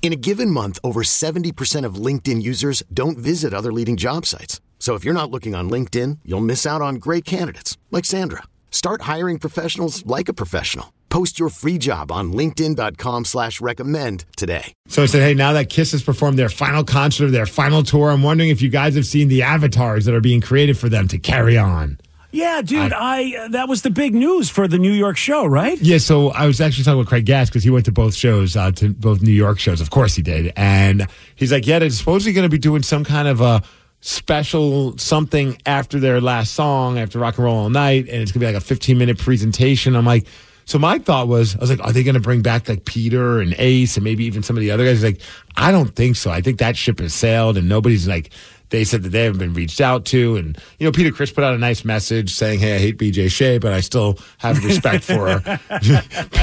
In a given month, over 70% of LinkedIn users don't visit other leading job sites. So if you're not looking on LinkedIn, you'll miss out on great candidates like Sandra. Start hiring professionals like a professional. Post your free job on LinkedIn.com slash recommend today. So I said, hey, now that Kiss has performed their final concert of their final tour, I'm wondering if you guys have seen the avatars that are being created for them to carry on. Yeah, dude, I, uh, that was the big news for the New York show, right? Yeah, so I was actually talking with Craig Gass because he went to both shows, uh, to both New York shows. Of course he did. And he's like, yeah, they're supposedly going to be doing some kind of a special something after their last song, after Rock and Roll All Night, and it's going to be like a 15 minute presentation. I'm like, so my thought was, I was like, are they going to bring back like Peter and Ace and maybe even some of the other guys? He's like, I don't think so. I think that ship has sailed and nobody's like, they said that they haven't been reached out to. And, you know, Peter Criss put out a nice message saying, Hey, I hate BJ Shea, but I still have respect for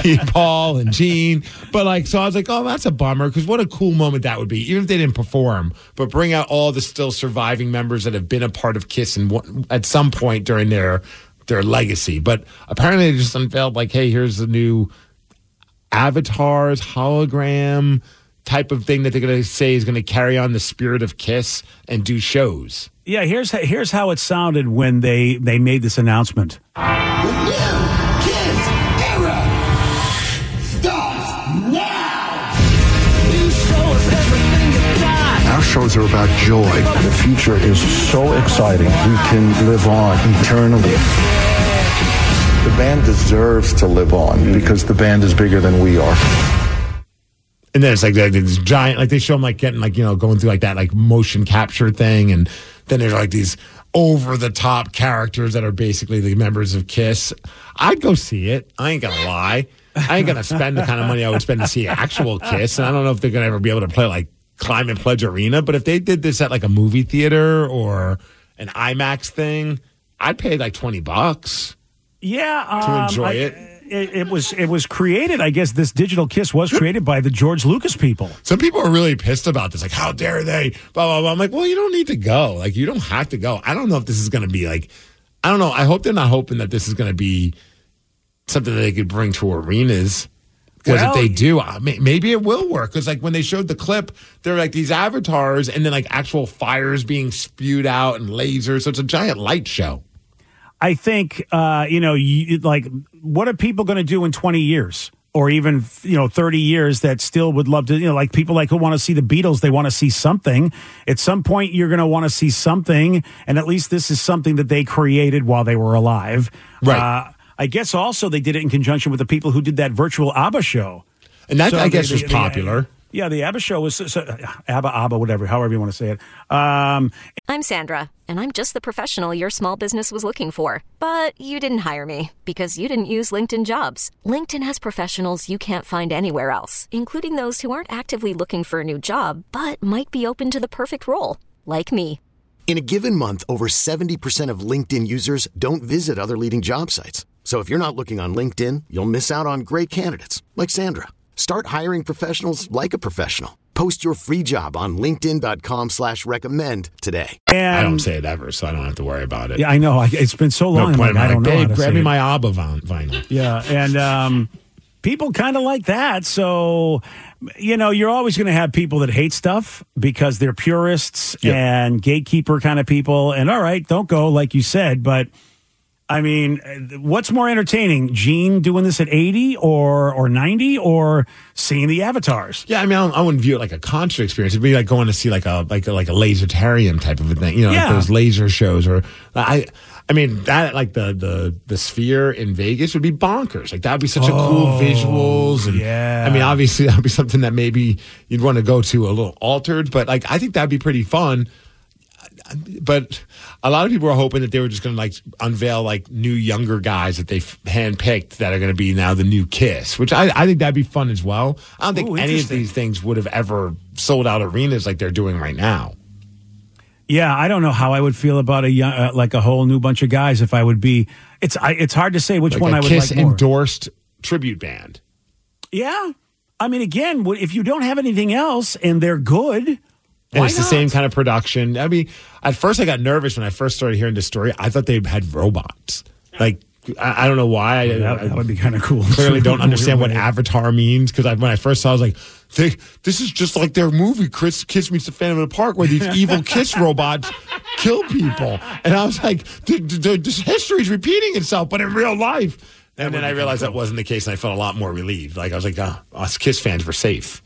Pete Paul and Gene. But like, so I was like, Oh, that's a bummer. Cause what a cool moment that would be, even if they didn't perform, but bring out all the still surviving members that have been a part of Kiss and at some point during their, their legacy. But apparently they just unveiled like, Hey, here's the new avatars, hologram, type of thing that they're going to say is going to carry on the spirit of Kiss and do shows. Yeah, here's here's how it sounded when they they made this announcement. The new Kiss era starts now. Our shows are about joy. The future is so exciting. We can live on eternally. The band deserves to live on because the band is bigger than we are. And then it's like that- this giant, like they show them like getting like, you know, going through like that like motion capture thing. And then there's like these over the top characters that are basically the members of Kiss. I'd go see it. I ain't gonna lie. I ain't gonna spend the kind of money I would spend to see actual Kiss. And I don't know if they're gonna ever be able to play like Climate Pledge Arena, but if they did this at like a movie theater or an IMAX thing, I'd pay like 20 bucks. Yeah, To um, enjoy I- it. It. It was it was created. I guess this digital kiss was created by the George Lucas people. Some people are really pissed about this. Like, how dare they? Blah, blah, blah. I'm like, well, you don't need to go. Like, you don't have to go. I don't know if this is going to be like, I don't know. I hope they're not hoping that this is going to be something that they could bring to arenas. Because Well- if they do, may- maybe it will work. Because like when they showed the clip, there were like these avatars and then like actual fires being spewed out and lasers. So it's a giant light show. I think uh, you know, you, like, what are people going to do in twenty years? Or even you know, thirty years that still would love to you know, like people like who want to see the Beatles, they want to see something. At some point, you're going to want to see something, and at least this is something that they created while they were alive. Right. Uh, I guess also they did it in conjunction with the people who did that virtual ABBA show. And that, So I guess, they- was they- popular. Yeah, the ABBA show was so, so, ABBA, ABBA, whatever, however you want to say it. Um, I'm Sandra, and I'm just the professional your small business was looking for. But you didn't hire me because you didn't use LinkedIn jobs. LinkedIn has professionals you can't find anywhere else, including those who aren't actively looking for a new job but might be open to the perfect role, like me. In a given month, over 70% of LinkedIn users don't visit other leading job sites. So if you're not looking on LinkedIn, you'll miss out on great candidates like Sandra. Start hiring professionals like a professional. Post your free job on linkedin.com slash recommend today. and I don't say it ever, so I don't have to worry about it. Yeah, I know. I, it's been so long. I'm point. like, I don't like, know. how babe, to grab me it." my ABBA vin- vinyl. Yeah, and um, people kind of like that. So, you know, you're always going to have people that hate stuff because they're purists Yep. and gatekeeper kind of people. And all right, don't go like you said, but. I mean, what's more entertaining, Gene doing this at 80 or or 90 or seeing the avatars? Yeah, I mean, I, I wouldn't view it like a concert experience. It'd be like going to see like a like a, like a lasertarium type of a thing, you know, Yeah. like those laser shows. Or I, I mean, that like the the the sphere in Vegas would be bonkers. Like that'd be such a cool oh, visuals. And yeah. I mean, obviously that'd be something that maybe you'd want to go to a little altered, but like I think that'd be pretty fun. But a lot of people were hoping that they were just going to like unveil like new younger guys that they handpicked that are going to be now the new Kiss, which I, I think that'd be fun as well. I don't think Ooh, any of these things would have ever sold out arenas like they're doing right now. Yeah, I don't know how I would feel about a young, uh, like a whole new bunch of guys if I would be. It's I, it's hard to say which Like one I would Kiss like more. endorsed tribute band. Yeah, I mean, again, if you don't have anything else and they're good, And why it's the not? same kind of production. I mean, at first I got nervous when I first started hearing this story. I thought they had robots. Like, I, I don't know why. I, That, I that would be kind of cool. clearly don't understand what Avatar means because when I first saw, it, I was like, they, "This is just like their movie, Chris Kiss Meets the Phantom of the Park, where these evil Kiss robots kill people." And I was like, "The- the- "This history is repeating itself, but in real life." And then I realized that wasn't the case, and I felt a lot more relieved. Like I was like, oh, "Us Kiss fans were safe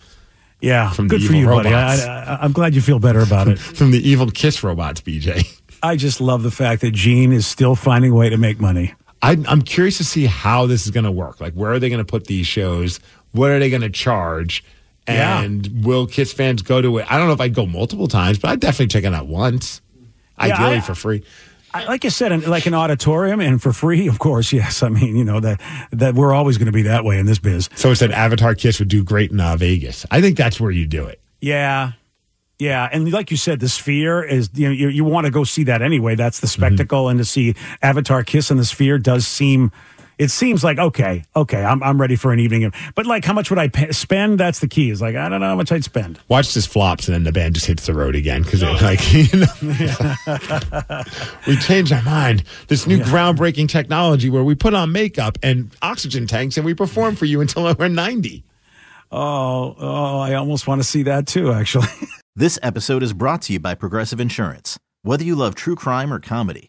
Yeah, from the good for evil you, buddy. robots. I, I, I'm glad you feel better about it. from the evil Kiss robots." BJ. I just love the fact that Gene is still finding a way to make money. I, I'm curious to see how this is going to work. Like, where are they going to put these shows? What are they going to charge? Yeah. And will Kiss fans go to it? I don't know if I'd go multiple times, but I'd definitely check it out once, Yeah, ideally I- for free. I, like you said, like an auditorium and for free, of course. Yes, I mean, you know that that we're always going to be that way in this biz. So it said Avatar Kiss would do great in uh, Vegas. I think that's where you do it. Yeah. Yeah, and like you said, the Sphere is you know you, you want to go see that anyway. That's the Mm-hmm. spectacle, and to see Avatar kiss in the Sphere does seem. It seems like okay, okay, I'm I'm ready for an evening. But like, how much would I pay, spend? That's the key. Is like I don't know how much I'd spend. Watch this flops, and then the band just hits the road again because it's like you know, we changed our mind. This new groundbreaking technology where we put on makeup and oxygen tanks, and we perform for you until we're ninety. Oh, oh, I almost want to see that too. Actually, This episode is brought to you by Progressive Insurance. Whether you love true crime or comedy,